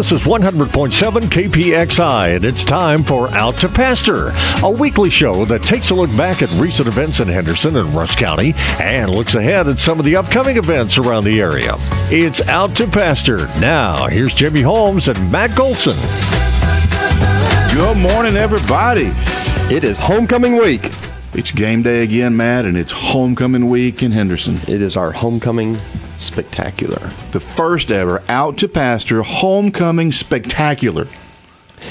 This is 100.7 KPXI, and it's time for Out to Pasture, a weekly show that takes a look back at recent events in Henderson and Rusk County and looks ahead at some of the upcoming events around the area. It's Out to Pasture. Now, here's Jamie Holmes and Matt Golson. Good morning, everybody. It is homecoming week. It's game day again, Matt, and it's homecoming week in Henderson. It is our homecoming spectacular. The first ever Out to Pasture homecoming spectacular.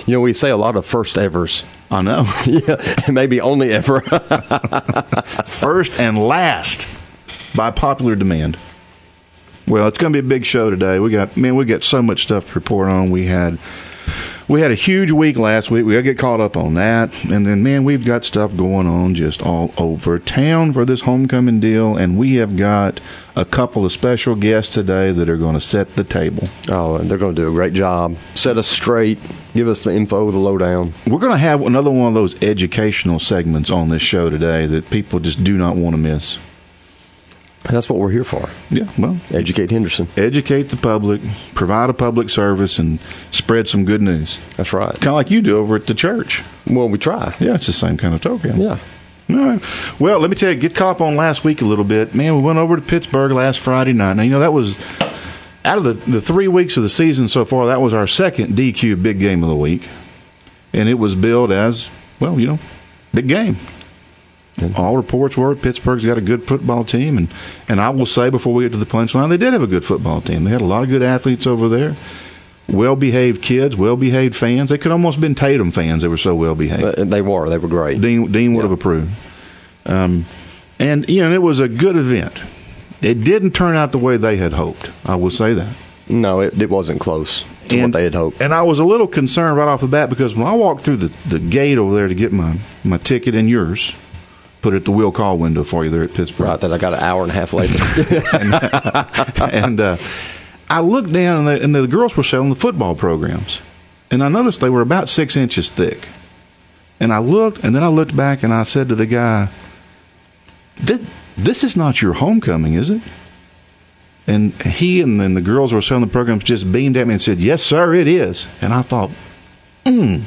You know, we say a lot of first evers. I know. yeah, maybe only ever. first and last by popular demand. Well, it's going to be a big show today. We got man, we got so much stuff to report on. We had we had a huge week last week. We got to get caught up on that. And then, man, we've got stuff going on just all over town for this homecoming deal. And we have got a couple of special guests today that are going to set the table. Oh, and they're going to do a great job. Set us straight, give us the info, the lowdown. We're going to have another one of those educational segments on this show today that people just do not want to miss. That's what we're here for. Yeah, well, educate Henderson, educate the public, provide a public service, and spread some good news. That's right. Kind of like you do over at the church. Well, we try. Yeah, it's the same kind of token. Yeah. All right. Well, let me tell you, get caught up on last week a little bit. Man, we went over to Pittsburg last Friday night. Now, you know, that was out of the, the three weeks of the season so far, that was our second DQ big game of the week. And it was billed as, well, you know, big game. All reports were Pittsburg's got a good football team, and and I will say before we get to the punchline, they did have a good football team. They had a lot of good athletes over there, well behaved kids, well behaved fans. They could almost have been Tatum fans. They were so well behaved. They were. They were great. Dean Dean would yeah. have approved. Um, and you know it was a good event. It didn't turn out the way they had hoped. I will say that. No, it, it wasn't close to and, what they had hoped. And I was a little concerned right off the bat because when I walked through the, the gate over there to get my, my ticket and yours, put it at the will call window for you there at Pittsburg. Right, that I got an hour and a half later. and, and uh, I looked down, and the, and the girls were selling the football programs. And I noticed they were about six inches thick. And I looked, and then I looked back, and I said to the guy, this, this is not your homecoming, is it? And he and then the girls were selling the programs just beamed at me and said, Yes, sir, it is. And I thought, hmm,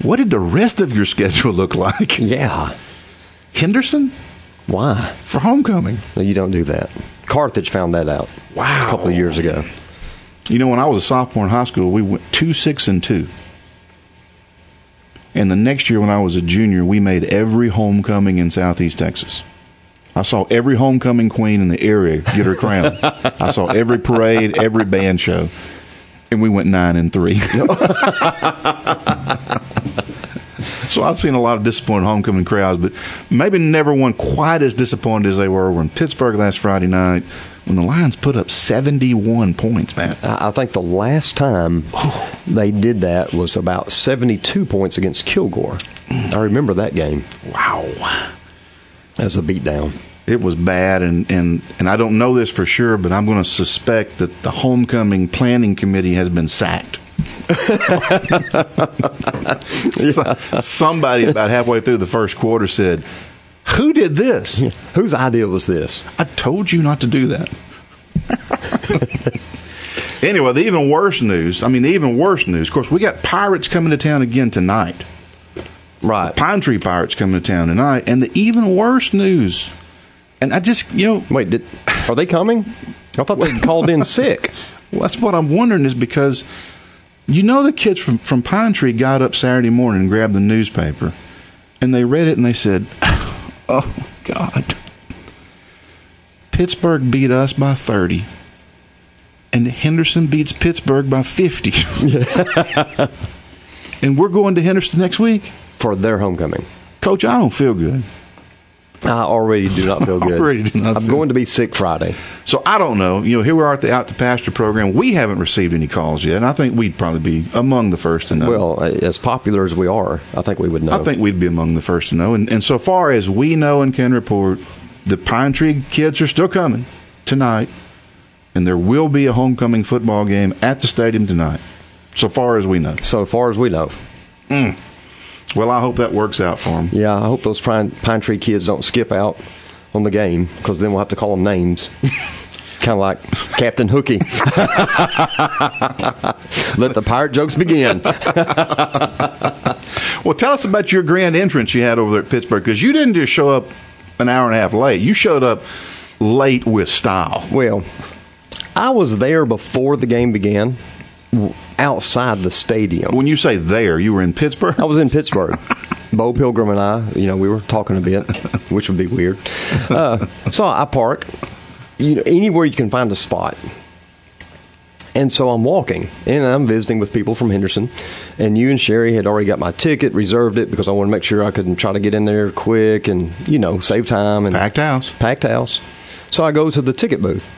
what did the rest of your schedule look like? Yeah. Henderson? Why? For homecoming. No, you don't do that. Carthage found that out. Wow. A couple of years ago. You know, when I was a sophomore in high school, we went two, six, and two. And the next year, when I was a junior, we made every homecoming in Southeast Texas. I saw every homecoming queen in the area get her crown. I saw every parade, every band show, and we went nine and three. So I've seen a lot of disappointed homecoming crowds, but maybe never one quite as disappointed as they were in Pittsburg last Friday night when the Lions put up 71 points, man. I think the last time they did that was about 72 points against Kilgore. I remember that game. Wow. As a beatdown. It was bad, and, and, and I don't know this for sure, but I'm going to suspect that the homecoming planning committee has been sacked. Somebody about halfway through the first quarter said, Who did this? Whose idea was this? I told you not to do that. anyway, the even worse news I mean, the even worse news, of course, we got Pirates coming to town again tonight. Right. Pine Tree Pirates coming to town tonight. And the even worse news, and I just, you know. Wait, did, are they coming? I thought they called in sick. Well, that's what I'm wondering is because you know, the kids from, from Pine Tree got up Saturday morning and grabbed the newspaper, and they read it and they said, "Oh God, Pittsburg beat us by thirty, and Henderson beats Pittsburg by 50. and we're going to Henderson next week for their homecoming. Coach, I don't feel good. I already do not feel good. already do not I'm going to be sick Friday. So I don't know. You know, here we are at the Out to Pasture program. We haven't received any calls yet, and I think we'd probably be among the first to know. Well, as popular as we are, I think we would know. I think we'd be among the first to know. And, and so far as we know and can report, the Pine Tree kids are still coming tonight, and there will be a homecoming football game at the stadium tonight. So far as we know. So far as we know. Mm. Well, I hope that works out for them. Yeah, I hope those Pine, Pine Tree kids don't skip out on the game because then we'll have to call them names. kind of like Captain Hooky. Let the pirate jokes begin. Well, tell us about your grand entrance you had over there at Pittsburg because you didn't just show up an hour and a half late. You showed up late with style. Well, I was there before the game began, outside the stadium. When you say there, you were in Pittsburg. I was in Pittsburg. Bo Pilgrim and I, you know, we were talking a bit, which would be weird. Uh, so I park, you know, anywhere you can find a spot. And so I'm walking, and I'm visiting with people from Henderson. And you and Sherry had already got my ticket, reserved it because I wanted to make sure I could try to get in there quick and you know save time and Packed house. packed house. So I go to the ticket booth.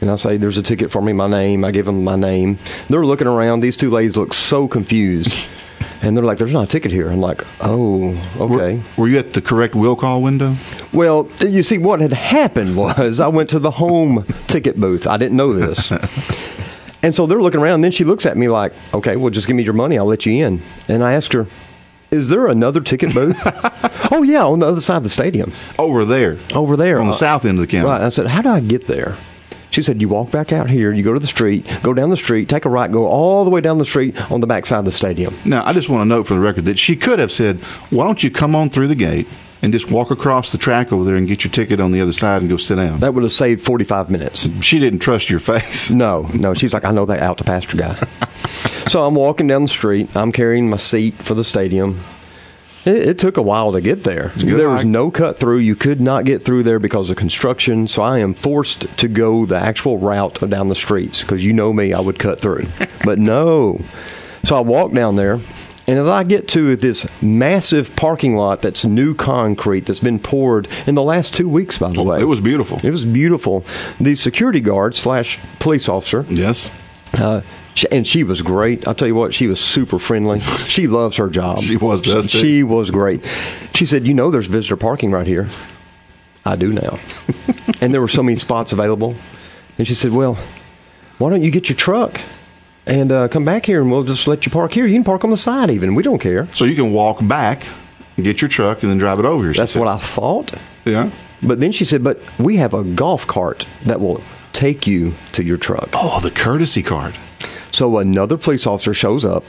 And I say, There's a ticket for me, my name. I give them my name. They're looking around. These two ladies look so confused. And they're like, There's not a ticket here. I'm like, Oh, okay. Were you at the correct will call window? Well, you see, what had happened was I went to the home ticket booth. I didn't know this. And so they're looking around. And then she looks at me like, Okay, well, just give me your money. I'll let you in. And I asked her, Is there another ticket booth? oh, yeah, on the other side of the stadium. Over there. Over there. On the Uh, south end of the county. Right. I said, How do I get there? She said, You walk back out here, you go to the street, go down the street, take a right, go all the way down the street on the back side of the stadium. Now, I just want to note for the record that she could have said, Why don't you come on through the gate and just walk across the track over there and get your ticket on the other side and go sit down? That would have saved 45 minutes. she didn't trust your face. No, no. She's like, I know that out to pasture guy. so I'm walking down the street. I'm carrying my seat for the stadium. It, it took a while to get there. There was no cut through. You could not get through there because of construction. So I am forced to go the actual route down the streets because you know me, I would cut through. but no. So I walk down there. And as I get to this massive parking lot that's new concrete that's been poured in the last two weeks, by the way. It was beautiful. It was beautiful. The security guard slash police officer, Yes. uh, sh and she was great. I'll tell you what, she was super friendly. She loves her job. She was, too. She was great. She said, "You know, there's visitor parking right here." I do now, and there were so many spots available. And she said, "Well, why don't you get your truck?" And uh, come back here, and we'll just let you park here. You can park on the side, even. We don't care. So you can walk back, get your truck, and then drive it over here. That's said. what I thought. Yeah. But then she said, "But we have a golf cart that will take you to your truck." Oh, the courtesy card. So another police officer shows up.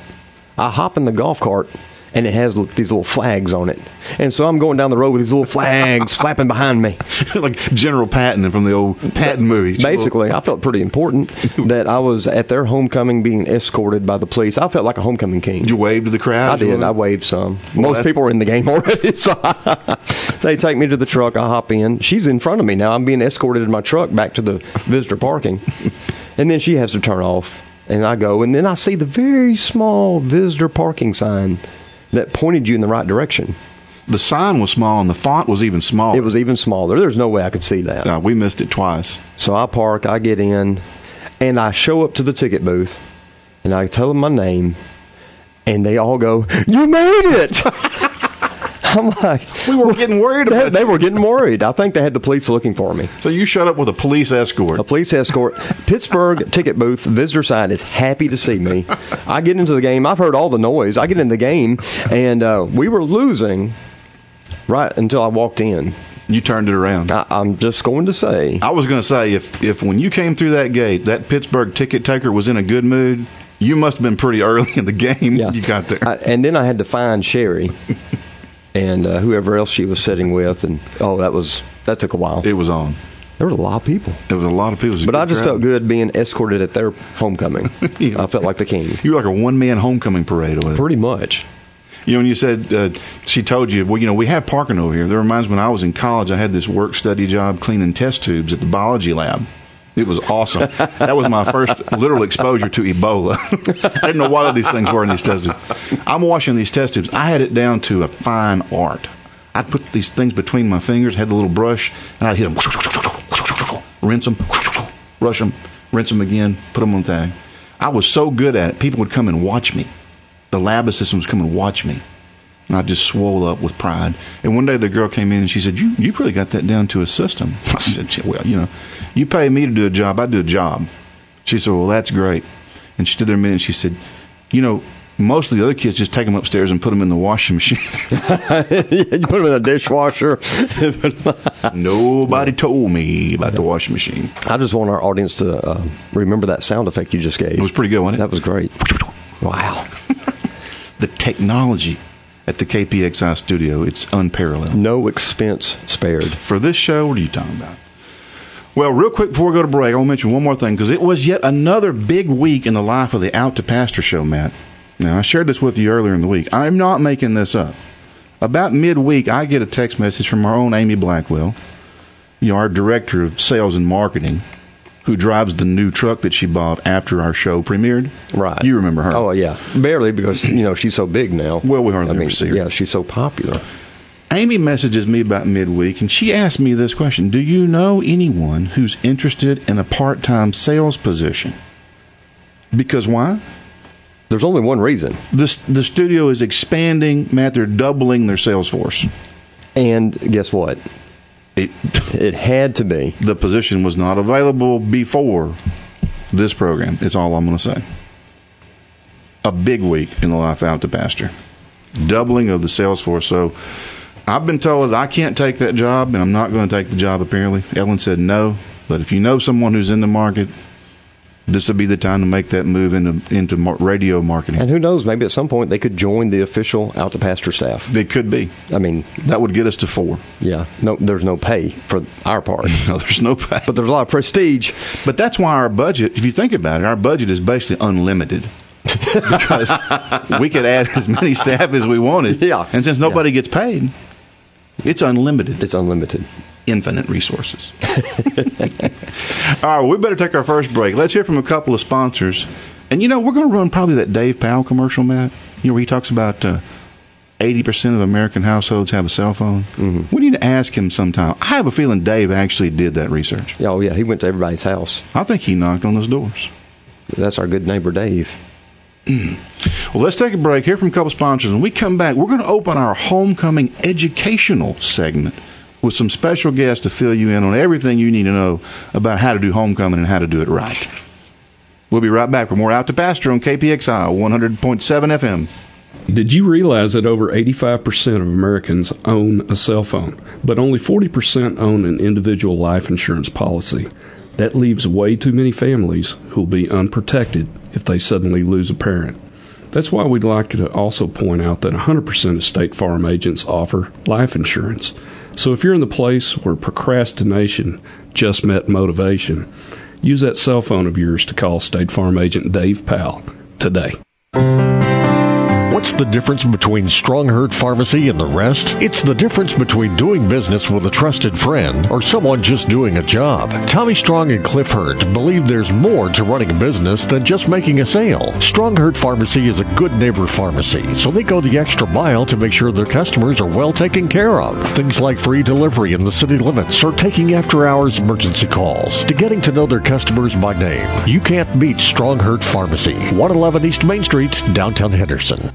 I hop in the golf cart, and it has these little flags on it. And so I'm going down the road with these little flags flapping behind me. like General Patton from the old Patton movie. Basically, I felt pretty important that I was at their homecoming being escorted by the police. I felt like a homecoming king. Did you waved to the crowd? I did. I waved some. Well, Most people were in the game already, so they take me to the truck. I hop in. She's in front of me now. I'm being escorted in my truck back to the visitor parking, and then she has to turn off, and I go, and then I see the very small visitor parking sign that pointed you in the right direction. The sign was small and the font was even smaller. It was even smaller. There's no way I could see that. Uh, we missed it twice. So I park, I get in, and I show up to the ticket booth, and I tell them my name, and they all go, "You made it!" I'm like, We were getting worried they, about they you. were getting worried. I think they had the police looking for me. So you showed up with a police escort. A police escort. Pittsburg ticket booth visitor side is happy to see me. I get into the game. I've heard all the noise. I get in the game, and uh, we were losing right until I walked in. You turned it around. I, I'm just going to say, I was going to say if if when you came through that gate, that Pittsburg ticket taker was in a good mood, you must have been pretty early in the game when you got there. I, and then I had to find Sherry and uh, whoever else she was sitting with, and oh, that was that took a while. it was on. there were a lot of people, There was a lot of people. Was but I just crowd. felt good being escorted at their homecoming. Yeah. I felt like the king, You were like a one man homecoming parade pretty much. You know, when you said uh, she told you, well, you know, we have parking over here. That reminds me when I was in college, I had this work study job cleaning test tubes at the biology lab. It was awesome. that was my first literal exposure to Ebola. I didn't know what these things were in these test tubes. I'm washing these test tubes. I had it down to a fine art. I'd put these things between my fingers, had the little brush, and I'd hit them, rinse them, brush them, rinse them again, put them on the tag. I was so good at it, people would come and watch me. The lab assistants would come and watch me. And I just swole up with pride. And one day the girl came in and she said, you, You've really got that down to a system. I said, Well, you know, you pay me to do a job, I do a job. She said, Well, that's great. And she stood there a minute and she said, You know, Most of the other kids just take them upstairs and put them in the washing machine. you put them in the dishwasher. Nobody told me about the washing machine. I just want our audience to uh, remember that sound effect you just gave. It was pretty good, wasn't it? That was great. Wow. the technology at the KPXI studio, it's unparalleled. No expense spared. For this show, what are you talking about? Well, real quick before we go to break, I want to mention one more thing because it was yet another big week in the life of the Out to Pasture show, Matt. Now, I shared this with you earlier in the week. I'm not making this up. About midweek, I get a text message from our own Amy Blackwell, you know, our director of sales and marketing, who drives the new truck that she bought after our show premiered. Right. You remember her? Oh, yeah. Barely because, you know, she's so big now. Well, we hardly I mean, ever see her. Yeah, she's so popular. Amy messages me about midweek and she asked me this question Do you know anyone who's interested in a part time sales position? Because why? There's only one reason. This, the studio is expanding, Matt. They're doubling their sales force. And guess what? It, It had to be. the position was not available before this program. It's all I'm going to say. A big week in the life out to pasture, doubling of the sales force. So I've been told that I can't take that job, and I'm not going to take the job. Apparently, Ellen said no. But if you know someone who's in the market, this would be the time to make that move into into radio marketing. And who knows, maybe at some point they could join the official Out to Pasture staff. They could be I mean, that would get us to four. yeah, no, there's no pay for our part, No, there's no pay. but there's a lot of prestige. But that's why our budget, if you think about it, our budget is basically unlimited. because we could add as many staff as we wanted. Yeah. And since nobody gets paid, it's unlimited, It's unlimited. Infinite resources. All right, we better take our first break. Let's hear from a couple of sponsors. And you know, we're going to run probably that Dave Powell commercial, Matt. You know, where he talks about uh, 80% of American households have a cell phone. Mm-hmm. We need to ask him sometime. I have a feeling Dave actually did that research. Oh yeah, he went to everybody's house. I think he knocked on those doors. That's our good neighbor Dave. Well, let's take a break, hear from a couple sponsors. When we come back, we're going to open our homecoming educational segment with some special guests to fill you in on everything you need to know about how to do homecoming and how to do it right. We'll be right back with more Out to Pasture on KPXI 100.7 FM. Did you realize that over 85% of Americans own a cell phone, but only 40% own an individual life insurance policy? That leaves way too many families who will be unprotected if they suddenly lose a parent. That's why we'd like to also point out that 100% of State Farm agents offer life insurance. So if you're in the place where procrastination just met motivation, use that cell phone of yours to call State Farm agent Dave Powell today. What's the difference between Stronghurt Pharmacy and the rest? It's the difference between doing business with a trusted friend or someone just doing a job. Tommy Strong and Cliff Hurt believe there's more to running a business than just making a sale. Stronghurt Pharmacy is a good neighbor pharmacy, so they go the extra mile to make sure their customers are well taken care of. Things like free delivery in the city limits or taking after hours emergency calls to getting to know their customers by name. You can't beat Stronghurt Pharmacy, 111 East Main Street, downtown Henderson.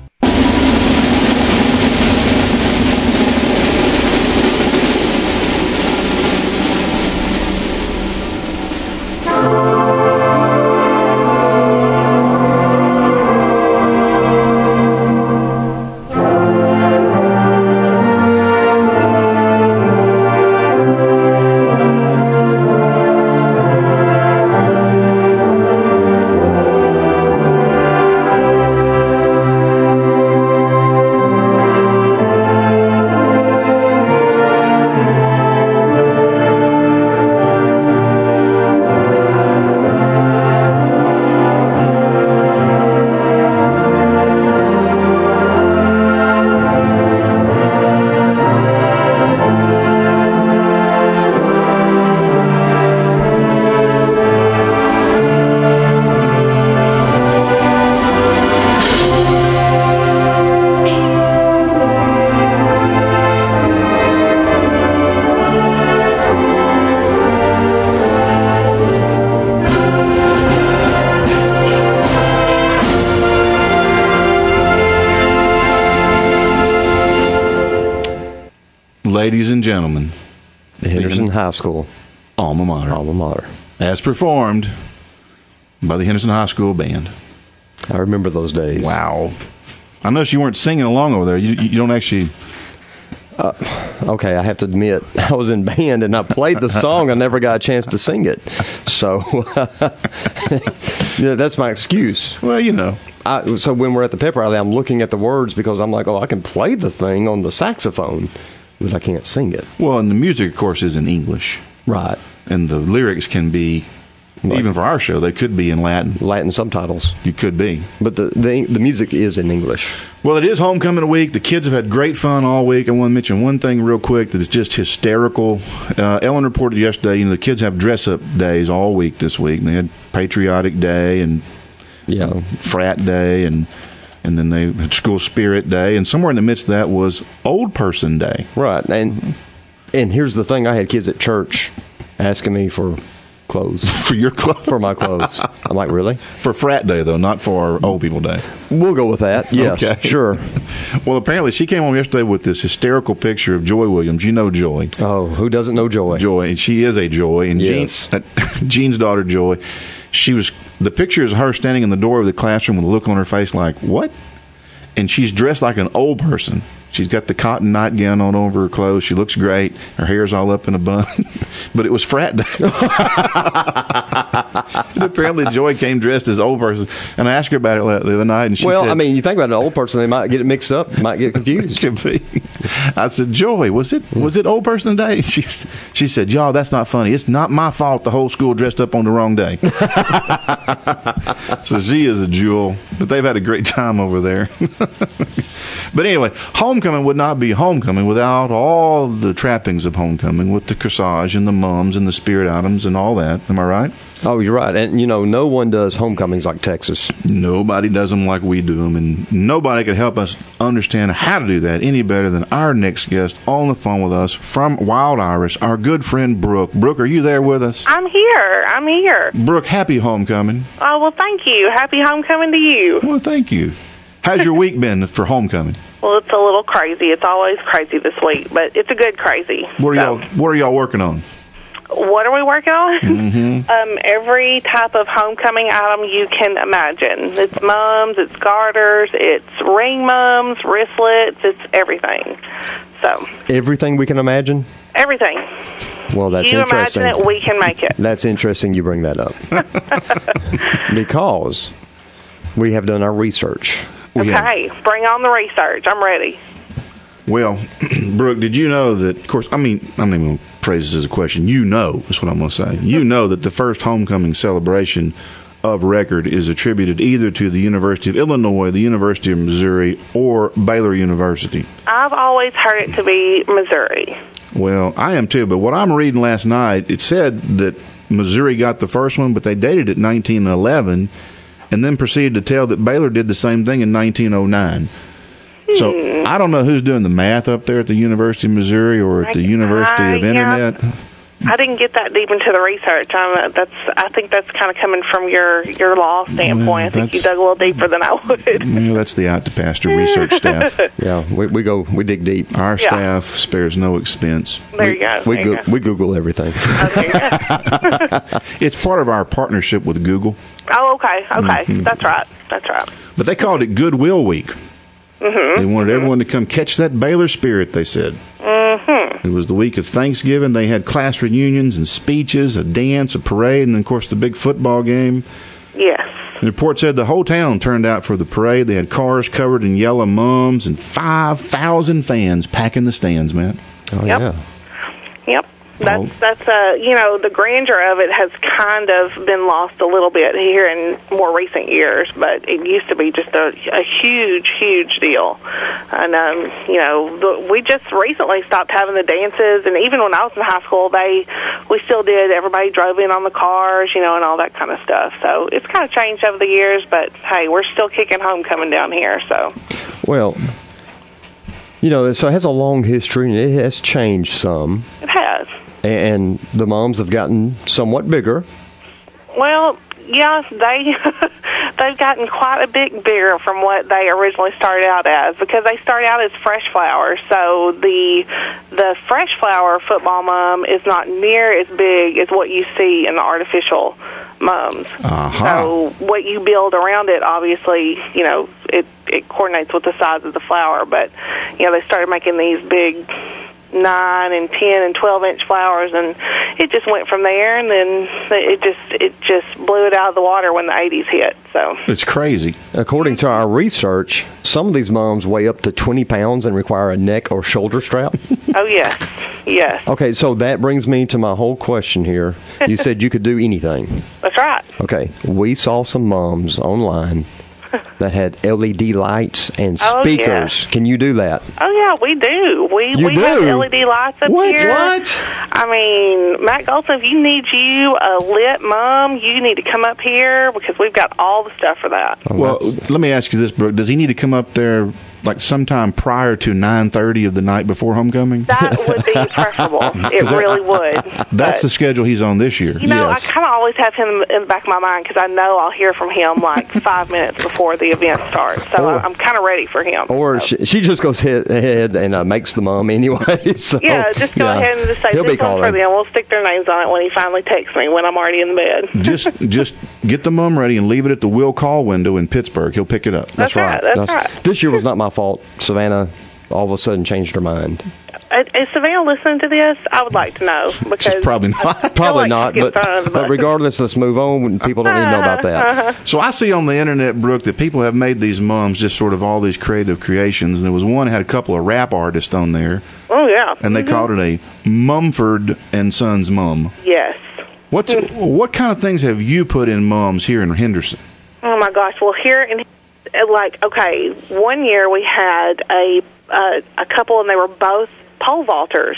Ladies and gentlemen, The Henderson High School alma mater, alma mater. as performed by the Henderson High School Band. I remember those days. Wow. I noticed you weren't singing along over there. You, you don't actually. Uh, okay, I have to admit, I was in band and I played the song. I never got a chance to sing it. So yeah, that's my excuse. Well, you know. I, so when we're at the pep rally, I'm looking at the words because I'm like, oh, I can play the thing on the saxophone, but I can't sing it. Well, and the music, of course, is in English, Right. and the lyrics can be, even for our show, they could be in Latin. Latin subtitles. You could be. But the, the the music is in English. Well, it is homecoming week. The kids have had great fun all week. I want to mention one thing real quick that is just hysterical. Uh, Ellen reported yesterday, you know, the kids have dress up days all week this week. And they had Patriotic Day and Yeah. Frat Day and and then they had School Spirit Day. And somewhere in the midst of that was Old Person Day. Right. And and here's the thing: I had kids at church asking me for clothes For your clothes for my clothes. I'm like, really? For Frat Day, though, not for Old People Day. We'll go with that. Yes, Okay. sure. Well, apparently she came home yesterday with this hysterical picture of Joy Williams. You know Joy. Oh, who doesn't know joy? Joy, and she is a Joy. And Yes. Jean, uh, Jean's daughter Joy, she was. The picture is her standing in the door of the classroom with a look on her face like what? And she's dressed like an old person. She's got the cotton nightgown on over her clothes. She looks great. Her hair's all up in a bun. but it was frat day. apparently, Joy came dressed as old person. And I asked her about it the other night, and she Well, said, I mean, you think about an old person, they might get it mixed up, might get confused. I said, Joy, was it was it old person day? She she said, Y'all, that's not funny. It's not my fault the whole school dressed up on the wrong day. so she is a jewel, but they've had a great time over there. But anyway, homecoming would not be homecoming without all the trappings of homecoming, with the corsage and the mums and the spirit items and all that. Am I right? Oh, you're right. And, you know, no one does homecomings like Texas. Nobody does them like we do them, and nobody could help us understand how to do that any better than our next guest on the phone with us from Wild Iris, our good friend Brooke. Brooke, are you there with us? I'm here. I'm here. Brooke, happy homecoming. Oh, well, thank you. Happy homecoming to you. Well, thank you. How's your week been for homecoming? Well, it's a little crazy. It's always crazy this week, but it's a good crazy. What are So, y'all What are y'all working on? What are we working on? Mm-hmm. um, every type of homecoming item you can imagine. It's mums, it's garters, it's ring mums, wristlets, it's everything. So, Everything we can imagine? everything. Well, that's you interesting. imagine it, we can make it. That's interesting you bring that up. because we have done our research. We have- Okay, bring on the research. I'm ready. Well, Brooke, did you know that? Of course, I mean, I'm not even going to phrase this as a question. You know, is what I'm going to say. You know that the first homecoming celebration of record is attributed either to the University of Illinois, the University of Missouri, or Baylor University. I've always heard it to be Missouri. Well, I am too, but what I'm reading last night, it said that Missouri got the first one, but they dated it 1911, and then proceeded to tell that Baylor did the same thing in 1909. So I don't know who's doing the math up there at the University of Missouri or at the I- University of I- yeah. Internet. I didn't get that deep into the research. Um, that's I think that's kind of coming from your your law standpoint. I think you dug a little deeper than I would. Well, that's the out to pasture research staff. Yeah, we, we go, we dig deep. Our Yeah. staff spares no expense. There you go. We, there you go, go. we Google everything. Okay. It's part of our partnership with Google, okay, okay. Mm-hmm. That's right. That's right. but they called it Goodwill Week. Mm-hmm. They wanted everyone to come catch that Baylor spirit. They said. Mm-hmm. It was the week of Thanksgiving. They had class reunions and speeches, a dance, a parade, and of course the big football game. Yes. The report said the whole town turned out for the parade. They had cars covered in yellow mums and 5,000 fans packing the stands, man. Oh, Yep. yeah. Yep. That's that's uh you know the grandeur of it has kind of been lost a little bit here in more recent years, but it used to be just a, a huge huge deal. And um, you know the, we just recently stopped having the dances, and even when I was in high school, they we still did. Everybody drove in on the cars, you know, and all that kind of stuff. So it's kind of changed over the years, but hey, we're still kicking homecoming down here. So Well, you know, so it has a long history and it has changed some. it has. And the moms have gotten somewhat bigger. Well, yes, they they've gotten quite a bit bigger from what they originally started out as because they start out as fresh flowers. So the the fresh flower football mom is not near as big as what you see in the artificial mums. Uh-huh. So what you build around it, obviously, you know, it it coordinates with the size of the flower. But you know, they started making these big nine and ten and twelve inch flowers, and it just went from there. And then it just it just blew it out of the water when the '80s hit. So It's crazy. According to our research, some of these mums weigh up to 20 pounds and require a neck or shoulder strap. oh yes, yes, okay, so that brings me to my whole question here. You said you could do anything. that's right. Okay, we saw some mums online that had LED lights and Oh, speakers. yeah. Can you do that? Oh yeah, we do. We You we have? LED lights up What? here. What? I mean, Matt Golson, if you need you a lit mom, you need to come up here because we've got all the stuff for that. Oh, Well, let me ask you this, Brooke. Does he need to come up there like sometime prior to nine thirty of the night before homecoming? That would be preferable. It that- really would. That's the schedule he's on this year. you know, Yes. I kind of always have him in the back of my mind because I know I'll hear from him like five minutes before the event starts. So Or- I'm kind of ready for him. or So. she, she just goes ahead and uh, makes the mom anyway. So, yeah, just go yeah. ahead and just say He'll this be one's for them. We'll stick their names on it when he finally texts me when I'm already in the bed. just just get the mom ready and leave it at the will call window in Pittsburg. He'll pick it up. That's right, that's right. This year was not my fault. Savannah all of a sudden changed her mind. Is Savannah listening to this? I would like to know because probably not. Probably like not, but, getting thrown under the but regardless, let's move on. People don't even know about that. Uh-huh. So I see on the internet, Brooke, that people have made these mums just sort of all these creative creations, and there was one had a couple of rap artists on there, Oh yeah, and they mm-hmm. called it a Mumford and Sons mum. yes. What's what kind of things have you put in mums here in Henderson? Oh my gosh! Well, here in like okay, one year we had a uh, a couple, and they were both pole vaulters,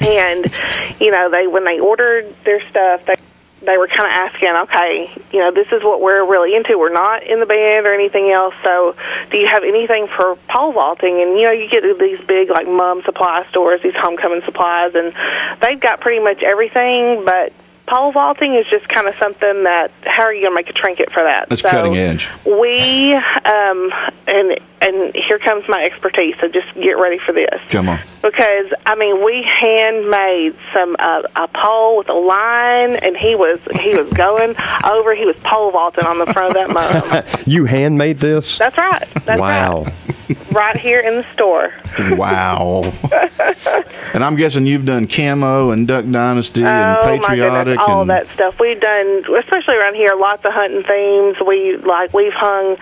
and you know they when they ordered their stuff, they they were kind of asking, okay, you know, this is what we're really into. We're not in the band or anything else, so do you have anything for pole vaulting? And you know, you get these big like mom supply stores, these homecoming supplies, and they've got pretty much everything, but pole vaulting is just kind of something that how are you going to make a trinket for that? That's So cutting edge. We um, and and here comes my expertise. So just get ready for this Come on. because I mean we handmade some uh, a pole with a line, and he was he was going over. He was pole vaulting on the front of that mom. You handmade this? That's right. That's wow. right. Right here in the store. Wow. and I'm guessing you've done camo and Duck Dynasty and oh Patriotic goodness, all and that stuff. We've done, especially around here, lots of hunting themes. We like we've hung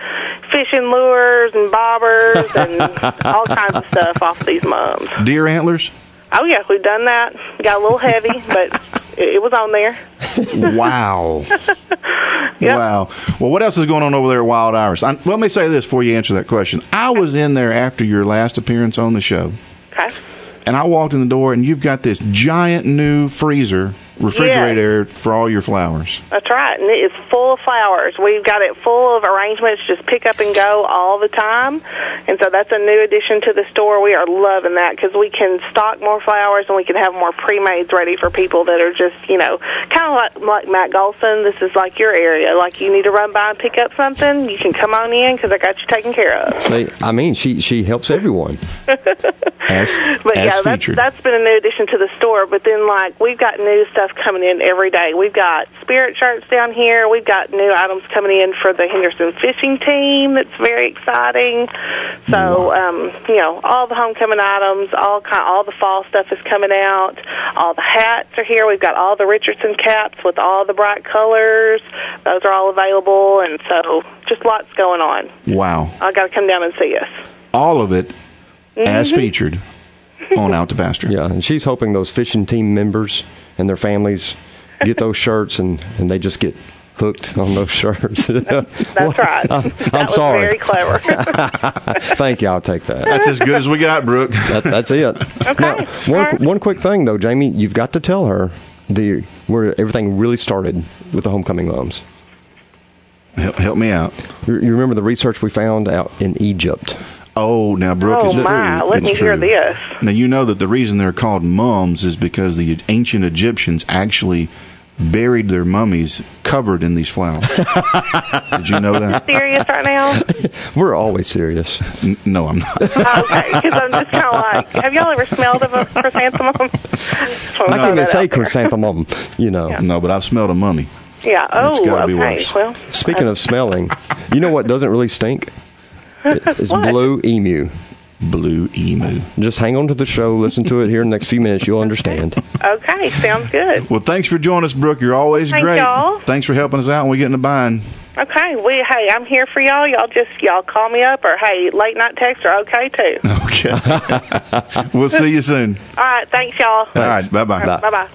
fishing lures and and all kinds of stuff off these mums. deer antlers. Oh yeah, we've done that. Got a little heavy, but it, it was on there. Wow. Yep. Wow. Well, what else is going on over there at Wild Iris? I, let me say this before you answer that question. I was in there after your last appearance on the show, Okay. and I walked in the door, and you've got this giant new freezer refrigerator for all your flowers. That's right, and it is full of flowers. We've got it full of arrangements, just pick up and go all the time. And so that's a new addition to the store. We are loving that because we can stock more flowers and we can have more pre-mades ready for people that are just, you know, kind of like, like Matt Golson. This is like your area. Like you need to run by and pick up something, you can come on in because I got you taken care of. See, I mean, she she helps everyone. As, But as yeah, that's, that's been a new addition to the store. But then, like, we've got new stuff coming in every day. We've got spirit shirts down here. We've got new items coming in for the Henderson fishing team. That's very exciting. So, um, you know, all the homecoming items, all kind, all the fall stuff is coming out. All the hats are here. We've got all the Richardson caps with all the bright colors. Those are all available, and so just lots going on. wow. I got to come down and see us. All of it as Mm-hmm. featured on Out to Pasture. Yeah, and she's hoping those fishing team members and their families get those shirts and, and they just get hooked on those shirts. That's right. I'm that was sorry. very clever. Thank you. I'll take that. That's as good as we got, Brooke. That, that's it. Okay. Now, one right. one quick thing though, Jamie, you've got to tell her the where everything really started with the homecoming moms. help, help me out. You, you remember the research we found out in Egypt? Oh, now Brooke, Oh, it's true. my. Let It's me hear this. Now you know that the reason they're called mums is because the ancient Egyptians actually buried their mummies covered in these flowers. Did you know that? Serious right now? We're always serious. N- no, I'm not. okay, because I'm just kind of like, have y'all ever smelled of a chrysanthemum? Just wanna I throw can't even say chrysanthemum. You know. No, but I've smelled a mummy. Yeah. It's Oh, gotta be okay. worse. Well, Speaking uh, of smelling, you know what doesn't really stink? It's What? Blue Emu. Blue Emu. Just hang on to the show, listen to it here in the next few minutes. You'll understand. Okay, sounds good. Well, thanks for joining us, Brooke. You're always Thank great. y'all. Thanks for helping us out when we get in the bind. Okay, we hey, I'm here for y'all. Y'all just y'all call me up or hey, late night texts are okay too. Okay. we'll see you soon. All right, thanks y'all. All right. Bye bye. Bye bye.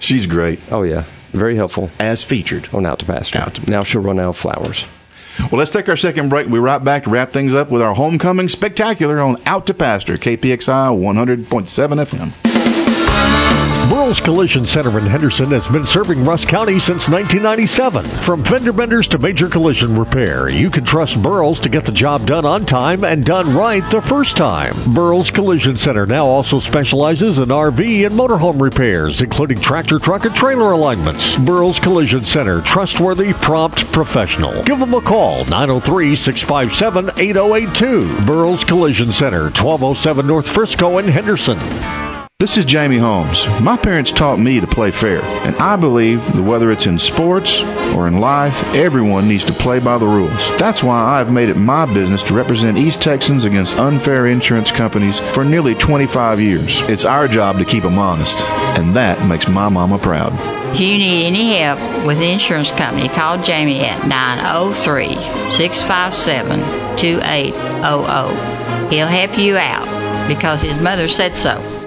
She's great. Oh, yeah. Very helpful As featured. on Out to Pasture. Out to now she'll run out of flowers. Well, let's take our second break. We'll be right back to wrap things up with our homecoming spectacular on Out to Pasture, KPXI 100.7 FM. Burroughs Collision Center in Henderson has been serving Rusk County since 1997. From fender benders to major collision repair, you can trust Burroughs to get the job done on time and done right the first time. Burroughs Collision Center now also specializes in RV and motorhome repairs, including tractor, truck, and trailer alignments. Burroughs Collision Center, trustworthy, prompt, professional. Give them a call, 903 657 8082. Burroughs Collision Center, 1207 North Frisco in Henderson. This is Jamie Holmes. My parents taught me to play fair, and I believe that whether it's in sports or in life, everyone needs to play by the rules. That's why I've made it my business to represent East Texans against unfair insurance companies for nearly 25 years. It's our job to keep them honest, and that makes my mama proud. If you need any help with the insurance company, call Jamie at 903 657 2800. He'll help you out because his mother said so.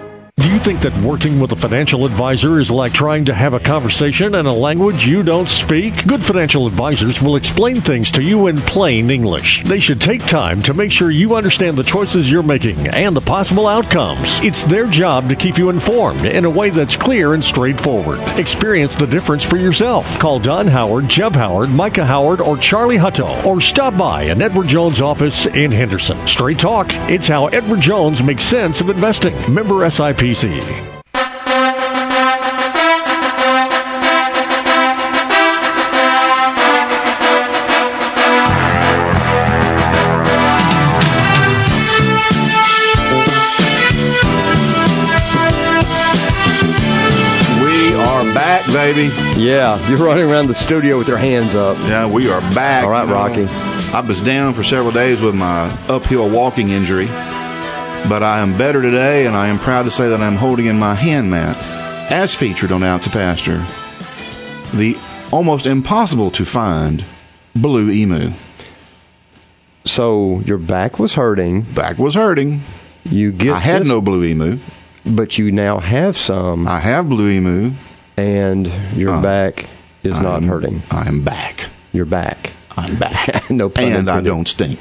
Do you think that working with a financial advisor is like trying to have a conversation in a language you don't speak? Good financial advisors will explain things to you in plain English. They should take time to make sure you understand the choices you're making and the possible outcomes. It's their job to keep you informed in a way that's clear and straightforward. Experience the difference for yourself. Call Don Howard, Jeb Howard, Micah Howard, or Charlie Hutto, or stop by an Edward Jones office in Henderson. Straight talk. It's how Edward Jones makes sense of investing. Member SIPC. We are back, baby. Yeah, you're running around the studio with your hands up. Yeah, we are back. All right, You know, Rocky. I was down for several days with my uphill walking injury, but I am better today, and I am proud to say that I'm holding in my hand Matt, as featured on Out to Pasture, the almost impossible to find blue emu. So your back was hurting. Back was hurting. You get I had this, no blue emu. but you now have some, I have blue emu. and your Uh, back is not I'm- hurting. I am back. Your back, I'm back. No pun And I don't stink.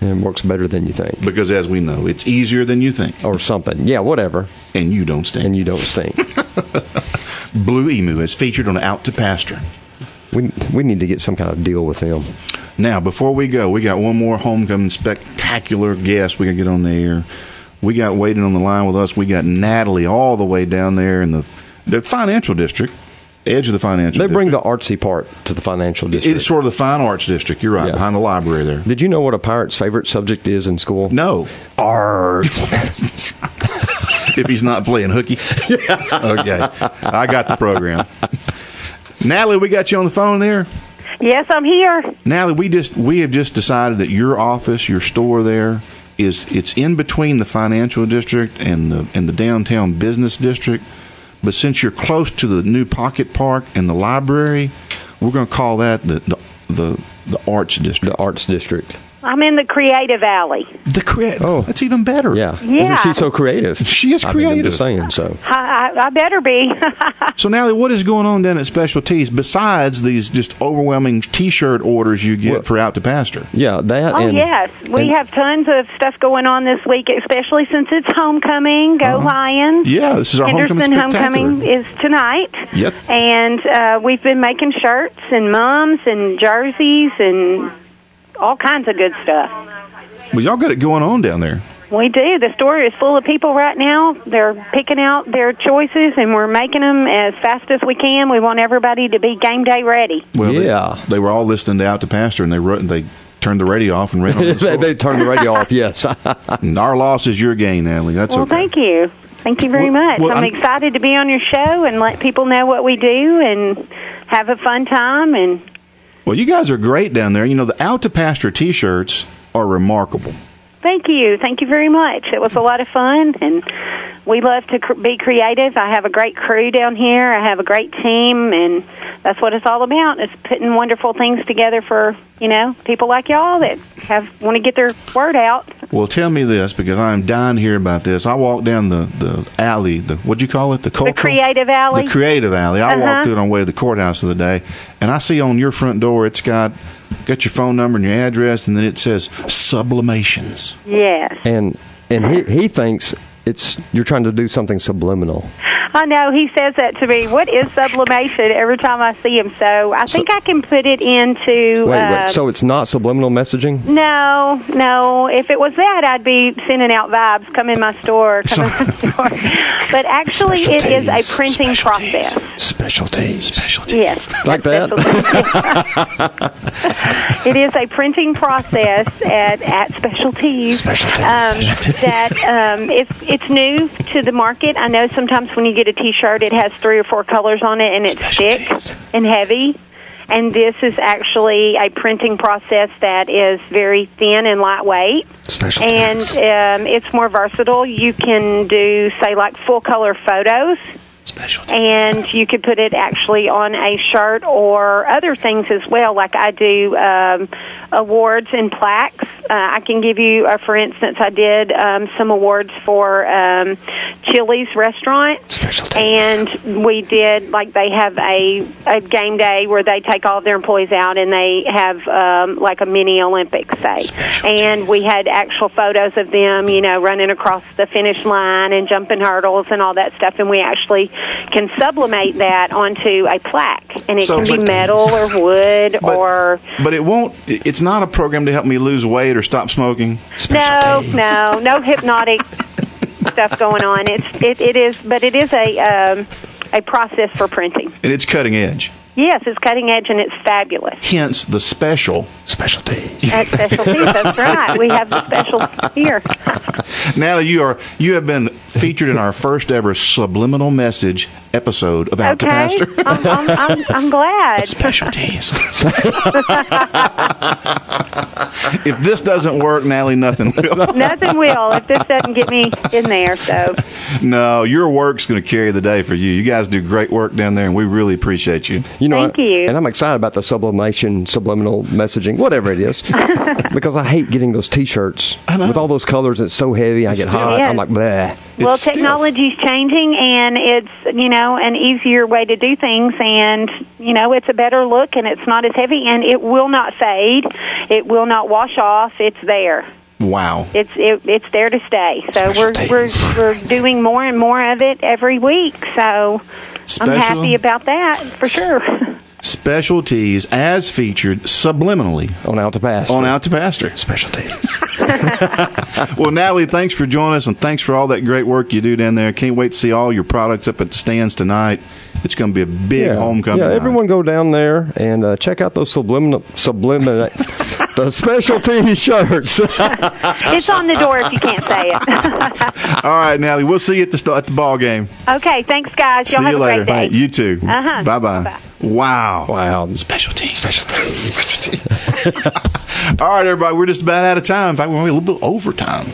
And works better than you think, Because as we know, it's easier than you think. or something. Yeah, whatever. And you don't stink. And you don't stink. Blue Emu is featured on Out to Pasture. we we need to get some kind of deal with them. Now, before we go, we got one more homecoming spectacular guest we got to get on the air. We got waiting on the line with us. We got Natalie all the way down there in the, the financial district, edge of the financial They bring the artsy part to the financial district. It's sort of the fine arts district. You're right, Yeah. behind the library there. Did you know what a pirate's favorite subject is in school? No, Art. if he's not playing hooky. okay, I got the program. Natalie, we got you on the phone there. Yes, I'm here. Natalie, we just we have just decided that your office, your store there is it's in between the financial district and the and the downtown business district. But since you're close to the new pocket park and the library, we're going to call that the the the, the arts district. the arts district. I'm in the Creative Alley. The creative. Oh. that's even better. Yeah. Yeah. She's so creative. She is I mean, I'm creative. just saying so. I, I, I better be. So Natalie, what is going on down at Special T's besides these just overwhelming T-shirt orders you get Well- for out to pasture? Yeah, that oh and yes, we and- have tons of stuff going on this week, especially since it's homecoming. Go Lions! Yeah, this is our Henderson homecoming homecoming is tonight. Yep. And uh, we've been making shirts and mums and jerseys and all kinds of good stuff. Well, y'all got it going on down there. We do. The store is full of people right now. They're picking out their choices, and we're making them as fast as we can. We want everybody to be game day ready. Well, they- Yeah. they, were all listening to out to pasture, and they wrote, they turned the radio off and ran on the they, they turned the radio off. Yes. And our loss is your gain, Natalie. That's Well, okay. thank you. Thank you very Well- much. well, I'm, I'm- excited to be on your show and let people know what we do and have a fun time and Well, you guys are great down there. You know, the Out to Pasture T-shirts are remarkable. Thank you. Thank you very much. It was a lot of fun, and we love to cr- be creative. I have a great crew down here. I have a great team, and that's what it's all about. Is putting wonderful things together for you know people like y'all that have want to get their word out. Well, tell me this because I'm dying to hear about this. I walked down the, the alley, the what'd you call it? The cultural, creative alley? The creative alley. I Uh-huh. walked through it on the way to the courthouse of the other day, and I see on your front door it's got got your phone number and your address, and then it says sublimations. Yes, And and he he thinks it's you're trying to do something subliminal. I know. He says that to me. What is sublimation? Every time I see him, so I think I can put it into. Wait, um, wait. So it's not subliminal messaging? No, no. If it was that, I'd be sending out vibes. Come in my store. Come in my store. But actually, it is a printing process. Special T's. Specialties. Yes. Like that? it is a printing process at, at Special T's. Specialties. Um, that um, it's it's new to the market. I know sometimes when you get a T-shirt, it has three or four colors on it, and it's thick and heavy. And this is actually a printing process that is very thin and lightweight. And um, it's more versatile. You can do, say, like full color photos. And you could put it actually on a shirt or other things as well. Like I do um, awards and plaques. Uh, I can give you, uh, for instance, I did um, some awards for um, Chili's restaurant, and we did like they have a a game day where they take all of their employees out and they have um, like a mini Olympics say, and we had actual photos of them, you know, running across the finish line and jumping hurdles and all that stuff, and we actually can sublimate that onto a plaque, and it So- can be metal or wood But- or But it won't. It's not a program to help me lose weight or stop smoking. no, no, no hypnotic stuff going on. It's it, it is, but it is a um, a process for printing. And it's cutting edge. Yes, it's cutting edge and it's fabulous. Hence the special. Specialties. At Special T's, that's right. We have the specials here. Natalie, you are you have been featured in our first ever subliminal message episode of Out to Okay, Pasture. I'm, I'm, I'm, I'm glad. Special T's. if this doesn't work, Natalie, nothing will. Nothing will if this doesn't get me in there. So No, your work's going to carry the day for you. You guys do great work down there, and we really appreciate you. You know, Thank you. And I'm excited about the sublimation, subliminal messaging, whatever it is, because I hate getting those T-shirts with all those colors. It's so heavy. I get hot. Yes. I'm like, bleh. well, It's stiff. technology's changing and it's you know an easier way to do things, and you know it's a better look and it's not as heavy and it will not fade. It will not wash off. It's there. Wow. it's it, it's there to stay. So we're we're we're doing more and more of it every week. So Special- I'm happy about that for sure. Special T's as featured subliminally On out to pass. on Out to Pasture. specialties. Well, Natalie, thanks for joining us, and thanks for all that great work you do down there. Can't wait to see all your products up at the stands tonight. It's going to be a big homecoming. Yeah, night. everyone go down there and uh, check out those subliminal, subliminal, the specialty shirts. it's on the door if you can't say it. All right, Natalie, we'll see you at the st- at the ball game. okay, thanks guys. Y'all see have you a later. great day. You too. Uh-huh. Bye bye. Bye-bye. Wow. wow. Specialty. Specialty. All right, everybody, we're just about out of time. In fact, we're only a little bit overtime.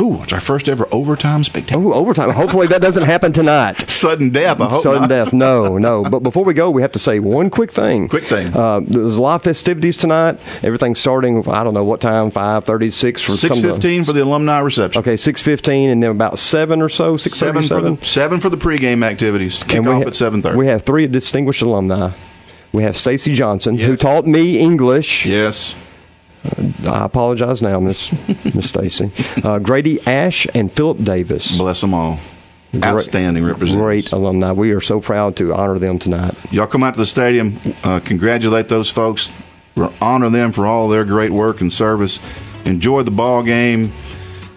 Ooh, it's our first ever overtime spectacular. Ooh, overtime. Hopefully that doesn't happen tonight. Sudden death. I hope Sudden not. death. No, no. But before we go, we have to say one quick thing. Quick thing. Uh, there's a lot of festivities tonight. Everything's starting. I don't know what time. Five thirty, six for some Six the- for the alumni reception. Okay, six fifteen, and then about seven or so. Six Seven for the seven for the pregame activities. Kick off ha- at seven thirty. We have three distinguished alumni. We have Stacy Johnson, who taught me English. Yes. I apologize now, Miss Miss Stacy. Uh, Grady Ash and Philip Davis. Bless them all. Outstanding representatives. Great alumni. We are so proud to honor them tonight. Y'all come out to the stadium. Uh, congratulate those folks. Honor them for all their great work and service. Enjoy the ball game.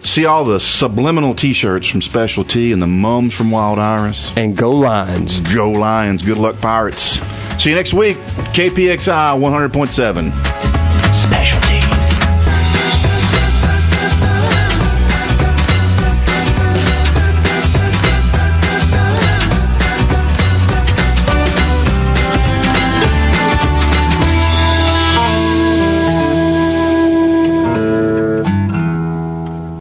See all the subliminal T-shirts from Special T and the mums from Wild Iris. And go Lions. Go Lions. Good luck, Pirates. See you next week. KPXI 100.7. Special.